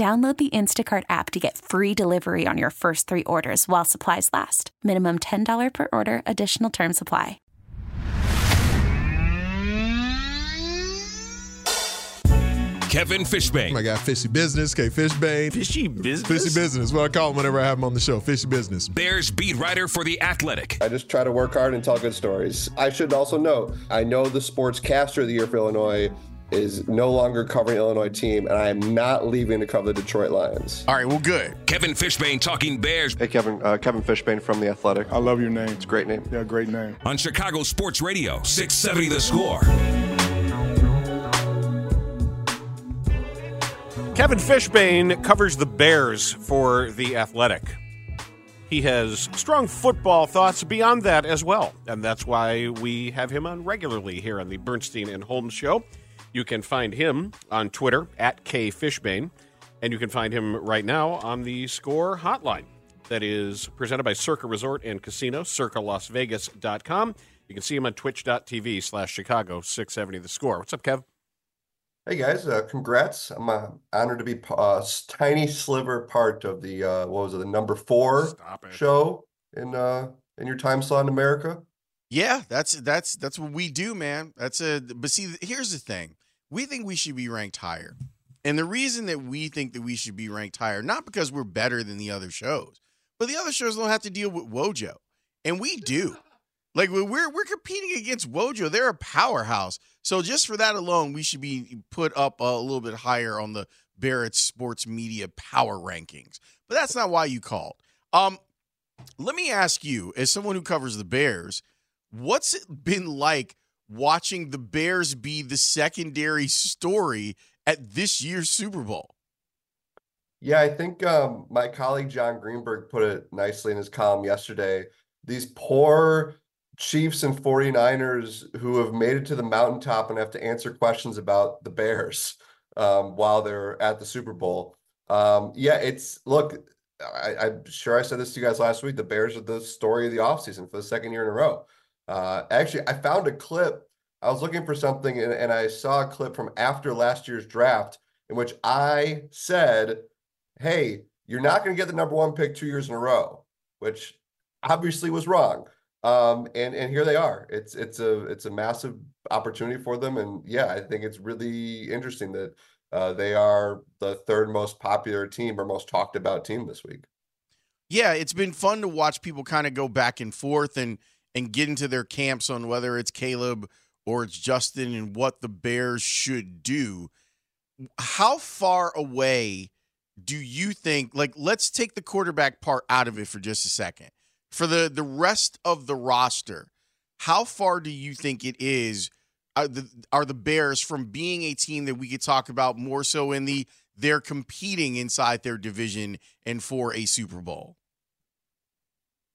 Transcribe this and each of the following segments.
Download the Instacart app to get free delivery on your first three orders while supplies last. Minimum $10 per order, additional term supply. Kevin Fishbain. Oh I got Fishy Business, K Fishbain. Fishy Business? Fishy Business. What I call him whenever I have him on the show. Fishy Business. Bears beat writer for The Athletic. I just try to work hard and tell good stories. I should also note, I know the sportscaster of the year for Illinois is no longer covering Illinois team, and I am not leaving to cover the Detroit Lions. All right, well, good. Kevin Fishbain talking Bears. Hey, Kevin. Uh, Kevin Fishbain from the Athletic. I love your name. It's a great name. Yeah, great name. On Chicago Sports Radio, 670 The Score. Kevin Fishbain covers the Bears for The Athletic. He has strong football thoughts beyond that as well, and that's why we have him on regularly here on the Bernstein and Holmes Show. You can find him on Twitter at kfishbain, and you can find him right now on the Score Hotline that is presented by Circa Resort and Casino, circalasvegas.com. You can see him on twitch.tv slash Chicago 670 The Score. What's up, Kev? Hey guys, uh, congrats! I'm uh, honored to be a uh, tiny sliver part of the uh, what was it, the number four show in uh, in your time slot in America. Yeah, that's that's that's what we do, man. That's a but see, here's the thing: we think we should be ranked higher, and the reason that we think that we should be ranked higher, not because we're better than the other shows, but the other shows don't have to deal with Wojo, and we do. Like we're we're competing against Wojo, they're a powerhouse. So just for that alone, we should be put up a little bit higher on the Barrett Sports Media power rankings. But that's not why you called. Um, let me ask you, as someone who covers the Bears, what's it been like watching the Bears be the secondary story at this year's Super Bowl? Yeah, I think um, my colleague Jon Greenberg put it nicely in his column yesterday. These poor Chiefs and 49ers who have made it to the mountaintop and have to answer questions about the Bears um, while they're at the Super Bowl. Um, yeah, it's look, I, am sure I said this to you guys last week. The Bears are the story of the offseason for the second year in a row. Uh, actually, I found a clip. I was looking for something and, and I saw a clip from after last year's draft in which I said, Hey, you're not going to get the number one pick two years in a row, which obviously was wrong. Um, and and here they are. It's it's a it's a massive opportunity for them, and yeah, I think it's really interesting that uh, they are the third most popular team or most talked about team this week. Yeah, it's been fun to watch people kind of go back and forth and and get into their camps on whether it's Caleb or it's Justin and what the Bears should do. How far away do you think? Like, let's take the quarterback part out of it for just a second for the the rest of the roster, how far do you think it is? Are the, are the Bears from being a team that we could talk about more so in the they're competing inside their division and for a Super Bowl?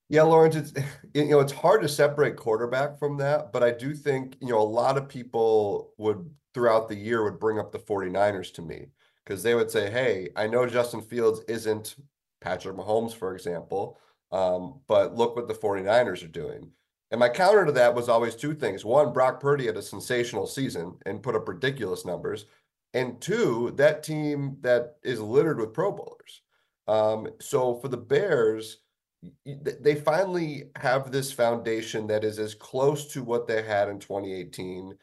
Yeah, Laurence, it's you know it's hard to separate quarterback from that, but I do think you know a lot of people would throughout the year would bring up the 49ers to me because they would say, "Hey, I know Justin Fields isn't Patrick Mahomes, for example, um, but look what the 49ers are doing. And my counter to that was always two things. One, Brock Purdy had a sensational season and put up ridiculous numbers. And two, that team that is littered with Pro Bowlers. Um, so for the Bears, they finally have this foundation that is as close to what they had in 2018.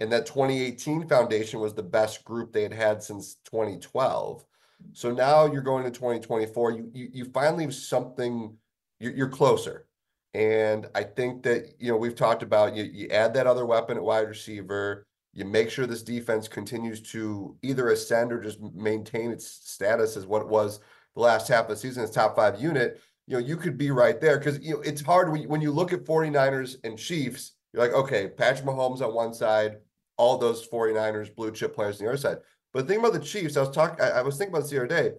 And that 2018 foundation was the best group they had had since 2012. So now you're going to 2024. You you, you finally have something. You're, you're closer, and I think that you know we've talked about you. You add that other weapon at wide receiver. You make sure this defense continues to either ascend or just maintain its status as what it was the last half of the season as top five unit. You know, you could be right there because you know it's hard when you, when you look at 49ers and Chiefs. You're like, okay, Patrick Mahomes on one side, all those 49ers blue chip players on the other side. But the thing about the Chiefs, I was talking, I, I was thinking about this the other day.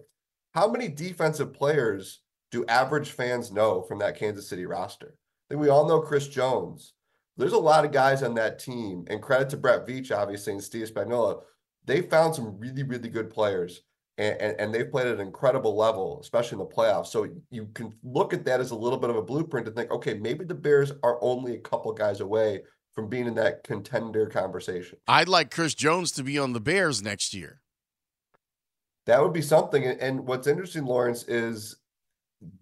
How many defensive players do average fans know from that Kansas City roster? I think we all know Chris Jones. There's a lot of guys on that team, and credit to Brett Veach, obviously, and Steve Spagnuolo. They found some really, really good players, and, and, they've played at an incredible level, especially in the playoffs. So you can look at that as a little bit of a blueprint to think, okay, maybe the Bears are only a couple guys away from being in that contender conversation. I'd like Chris Jones to be on the Bears next year. That would be something. And what's interesting, Laurence, is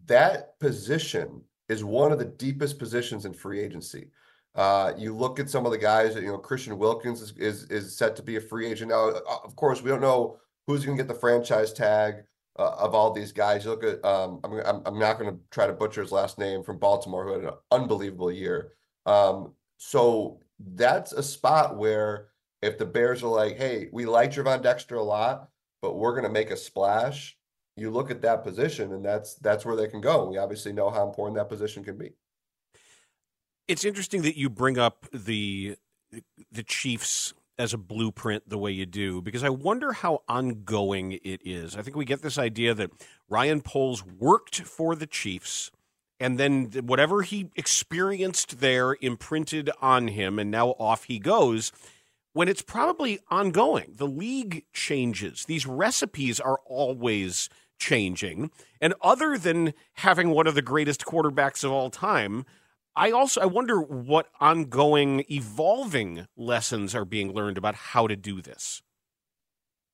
that position is one of the deepest positions in free agency. Uh, you look at some of the guys, you know, Christian Wilkins is, is, is set to be a free agent. Now, uh, of course, we don't know who's going to get the franchise tag uh, of all these guys. You look at, um, I'm, I'm, not going to try to butcher his last name from Baltimore, who had an unbelievable year. Um, so that's a spot where if the Bears are like, hey, we like Gervon Dexter a lot, but we're going to make a splash, you look at that position and that's that's where they can go. We obviously know how important that position can be. It's interesting that you bring up the the Chiefs as a blueprint the way you do because I wonder how ongoing it is. I think we get this idea that Ryan Poles worked for the Chiefs and then whatever he experienced there imprinted on him and now off he goes when it's probably ongoing. The league changes. These recipes are always changing. And other than having one of the greatest quarterbacks of all time i also i wonder what ongoing evolving lessons are being learned about how to do this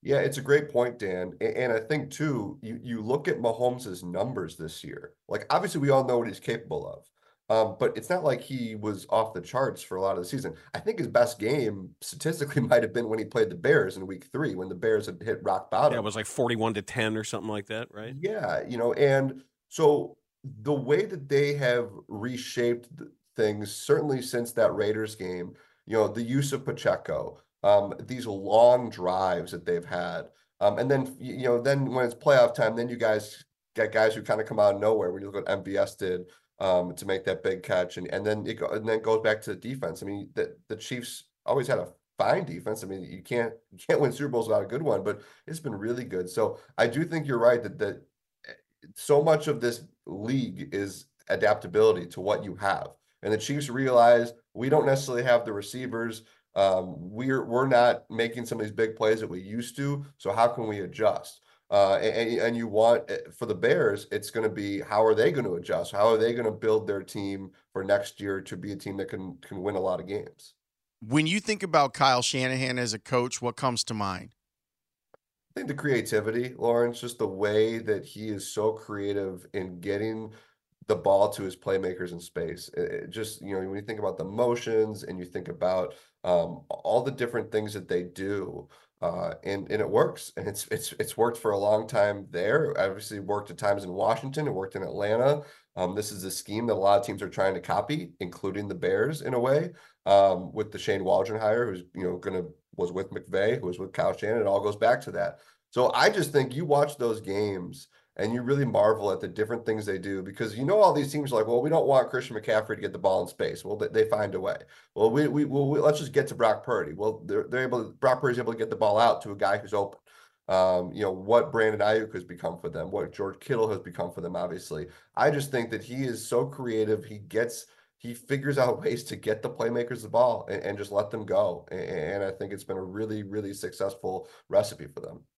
yeah, it's a great point, Dan. And I think too, you you look at Mahomes' numbers this year. Like obviously we all know what he's capable of. Um, but it's not like he was off the charts for a lot of the season. I think his best game statistically might have been when he played the Bears in week three, when the Bears had hit rock bottom. Yeah, it was like 41 to 10 or something like that, right? Yeah, you know, and so the way that they have reshaped things, certainly since that Raiders game, you know, the use of Pacheco, um, these long drives that they've had. Um, and then, you know, then when it's playoff time, then you guys get guys who kind of come out of nowhere. When you look at MVS did um, to make that big catch, and and then it go, and then goes back to the defense. I mean, the the Chiefs always had a fine defense. I mean, you can't you can't win Super Bowls without a good one, but it's been really good. So I do think you're right that that so much of this league is adaptability to what you have. And the Chiefs realize we don't necessarily have the receivers um, we're we're not making some of these big plays that we used to. So how can we adjust? Uh, and, and you want eh, for the Bears, it's going to be how are they going to adjust? How are they going to build their team for next year to be a team that can can win a lot of games? When you think about Kyle Shanahan as a coach, what comes to mind? I think the creativity, Laurence, just the way that he is so creative in getting the ball to his playmakers in space. It, it just you know when you think about the motions and you think about um, all the different things that they do, uh, and and it works, and it's it's it's worked for a long time there. Obviously, worked at times in Washington. It worked in Atlanta. Um, this is a scheme that a lot of teams are trying to copy, including the Bears in a way. Um, with the Shane Waldron hire, who's you know gonna was with McVay, who was with Kyle Shanahan. It all goes back to that. So I just think you watch those games and you really marvel at the different things they do because you know all these teams are like, well, we don't want Christian McCaffrey to get the ball in space. Well, they, find a way. Well, we we, well, we let's just get to Brock Purdy. Well, they're they're able. To, Brock Purdy's able to get the ball out to a guy who's open. Um, you know what Brandon Aiyuk has become for them, what George Kittle has become for them. Obviously, I just think that he is so creative. He gets he figures out ways to get the playmakers the ball and, and just let them go. And, and I think it's been a really really successful recipe for them.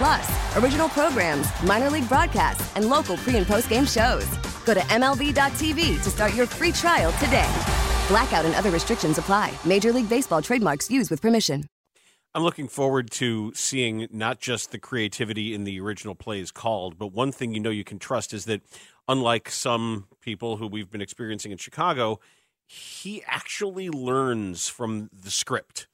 Plus, original programs, minor league broadcasts, and local pre and post game shows. Go to MLB.tv to start your free trial today. Blackout and other restrictions apply. Major League Baseball trademarks used with permission. I'm looking forward to seeing not just the creativity in the original plays called, but one thing you know you can trust is that, unlike some people who we've been experiencing in Chicago, he actually learns from the script.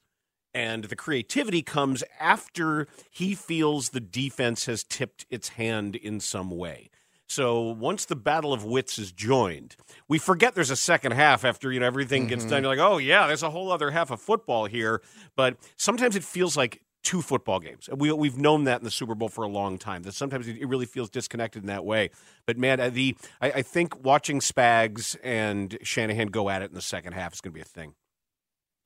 And the creativity comes after he feels the defense has tipped its hand in some way. So once the battle of wits is joined, we forget there's a second half after you know everything mm-hmm. gets done. You're like, oh yeah, there's a whole other half of football here. But sometimes it feels like two football games. We, we've known that in the Super Bowl for a long time. That sometimes it really feels disconnected in that way. But man, uh, the I, I think watching Spags and Shanahan go at it in the second half is going to be a thing.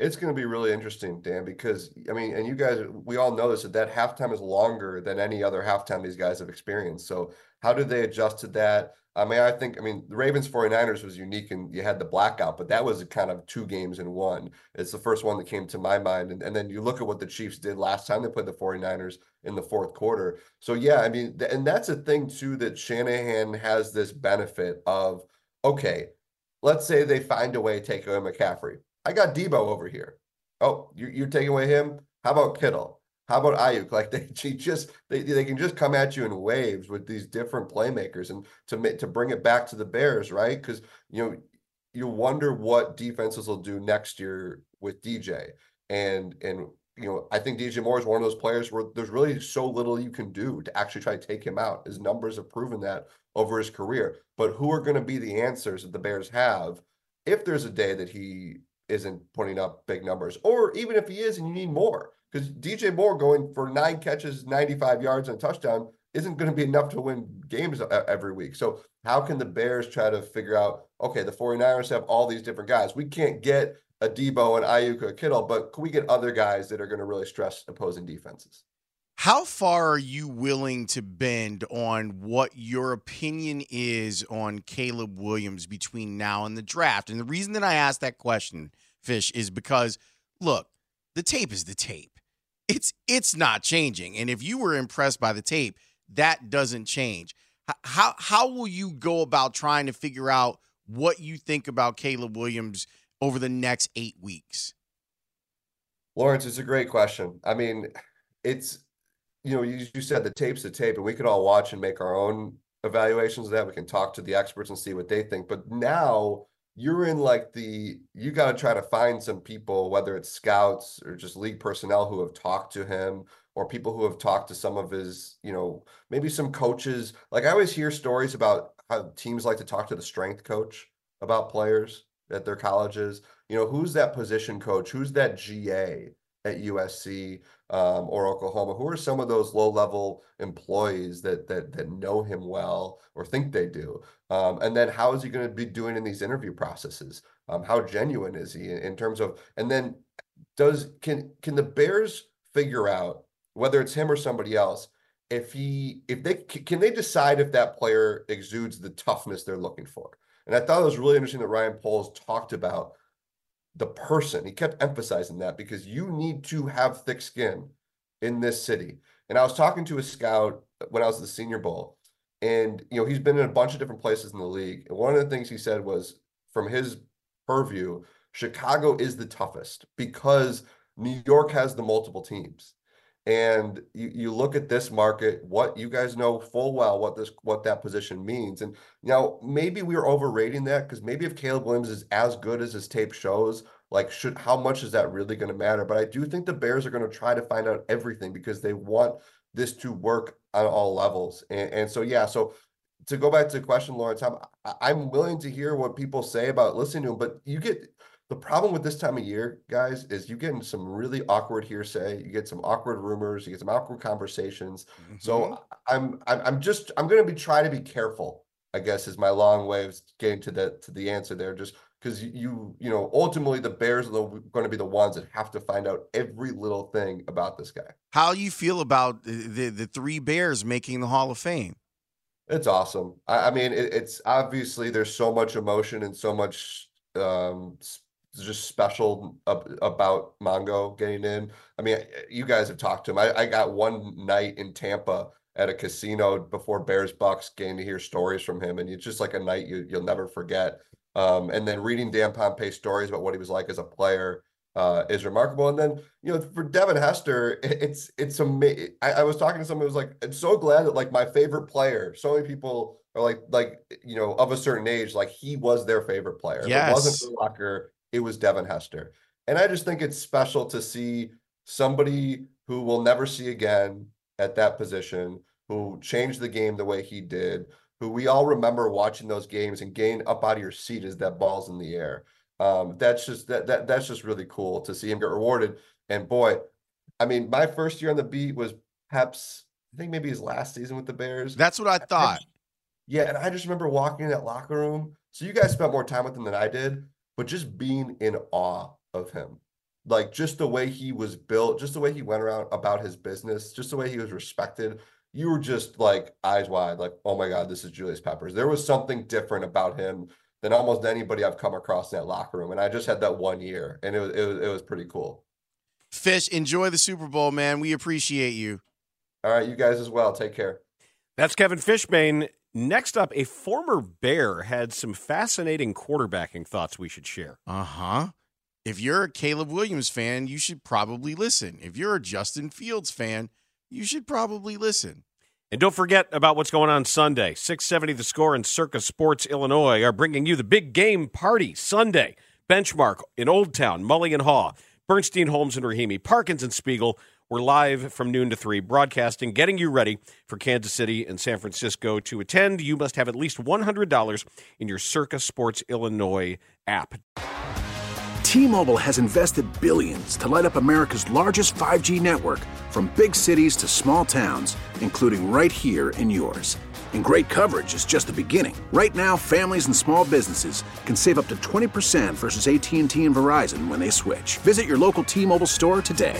It's going to be really interesting, Dan, because I mean, and you guys, we all know this that that halftime is longer than any other halftime these guys have experienced. So how did they adjust to that? I mean, I think, I mean, the Ravens 49ers was unique and you had the blackout, but that was kind of two games in one. It's the first one that came to my mind. And, and then you look at what the Chiefs did last time they played the 49ers in the fourth quarter. So, yeah, I mean, th- and that's a thing too that Shanahan has this benefit of, okay, let's say they find a way to take away McCaffrey. I got Debo over here. Oh, you're, you're taking away him? How about Kittle? How about Aiyuk? Like they just they, they can just come at you in waves with these different playmakers, and to to bring it back to the Bears, right? Because you know you wonder what defenses will do next year with DJ, and and you know I think DJ Moore is one of those players where there's really so little you can do to actually try to take him out. His numbers have proven that over his career. But who are going to be the answers that the Bears have if there's a day that he isn't putting up big numbers, or even if he is and you need more? because DJ Moore going for nine catches, 95 yards, and a touchdown isn't going to be enough to win games every week. So, how can the Bears try to figure out, okay, the 49ers have all these different guys. We can't get a Debo and Aiyuk or Kittle, but can we get other guys that are going to really stress opposing defenses? How far are you willing to bend on what your opinion is on Caleb Williams between now and the draft? And the reason that I ask that question, Fish, is because look, the tape is the tape it's it's not changing. And if you were impressed by the tape, that doesn't change. How how will you go about trying to figure out what you think about Caleb Williams over the next eight weeks? Laurence, it's a great question. I mean, it's you know, you, you said the tape's the tape, and we could all watch and make our own evaluations of that. We can talk to the experts and see what they think. But now you're in like the you got to try to find some people whether it's scouts or just league personnel who have talked to him or people who have talked to some of his you know maybe some coaches. Like i always hear stories about how teams like to talk to the strength coach about players at their colleges. You know who's that position coach? Who's that ga at usc um, or Oklahoma? Who are some of those low level employees that that that know him well or think they do? Um, and then how is he going to be doing in these interview processes? Um, how genuine is he in, in terms of? And then does can can the Bears figure out whether it's him or somebody else? If he if they can they decide if that player exudes the toughness they're looking for? And I thought it was really interesting that Ryan Poles talked about the person. He kept emphasizing that because you need to have thick skin in this city. And I was talking to a scout when I was at the Senior Bowl, and you know he's been in a bunch of different places in the league. And one of the things he said was, from his purview, Chicago is the toughest because New York has the multiple teams. And you, you look at this market, what you guys know full well what this what that position means. And now maybe we are overrating that because maybe if Caleb Williams is as good as his tape shows, like should how much is that really going to matter? But I do think the Bears are going to try to find out everything because they want this to work on all levels. And, and so yeah, so to go back to the question, Laurence, I'm I'm willing to hear what people say about listening to him, but you get the problem with this time of year, guys, is you get into some really awkward hearsay. You get some awkward rumors. You get some awkward conversations. Mm-hmm. So I'm, I'm, I'm just, I'm going to be trying to be careful. I guess is my long way of getting to the to the answer there. Just because you, you know, ultimately the Bears are going to be the ones that have to find out every little thing about this guy. How you feel about the the three Bears making the Hall of Fame? It's awesome. I, I mean, it, it's obviously there's so much emotion and so much um, just special about Mongo getting in. I mean, you guys have talked to him. I, I got one night in Tampa at a casino before Bears Bucks getting to hear stories from him, and it's just like a night you you'll never forget. Um, and then reading Dan Pompei stories about what he was like as a player uh, is remarkable. And then you know for Devin Hester, it's it's amazing. I, I was talking to someone who was like, I'm so glad that like my favorite player. So many people are like like you know of a certain age, like he was their favorite player. Yes. It wasn't Urlacher it was Devin Hester. And I just think it's special to see somebody who we'll never see again at that position, who changed the game the way he did, who we all remember watching those games and getting up out of your seat as that ball's in the air. Um, that's just that, that that's just really cool to see him get rewarded. And boy, I mean, my first year on the beat was perhaps I think maybe his last season with the Bears. That's what I thought. I, yeah, and I just remember walking in that locker room. So you guys spent more time with him than I did but just being in awe of him. Like just the way he was built, just the way he went around about his business, just the way he was respected. You were just like eyes wide, like, oh my God, this is Julius Peppers. There was something different about him than almost anybody I've come across in that locker room. And I just had that one year and it was it was, it was pretty cool. Fish, enjoy the Super Bowl, man. We appreciate you. All right, you guys as well. Take care. That's Kevin Fishbain. Next up, a former Bear had some fascinating quarterbacking thoughts we should share. Uh huh. If you're a Caleb Williams fan, you should probably listen. If you're a Justin Fields fan, you should probably listen. And don't forget about what's going on Sunday. 670 The Score and Circa Sports Illinois are bringing you the big game party Sunday. Benchmark in Old Town, Mully and Haugh, Bernstein, Holmes, and Rahimi, Parkins and Spiegel we're live from noon to 3, broadcasting, getting you ready for Kansas City and San Francisco. To attend, you must have at least $100 in your Circa Sports Illinois app. T Mobile has invested billions to light up America's largest 5G network from big cities to small towns, including right here in yours. And great coverage is just the beginning. Right now, families and small businesses can save up to 20% versus AT&T and Verizon when they switch. Visit your local T-Mobile store today.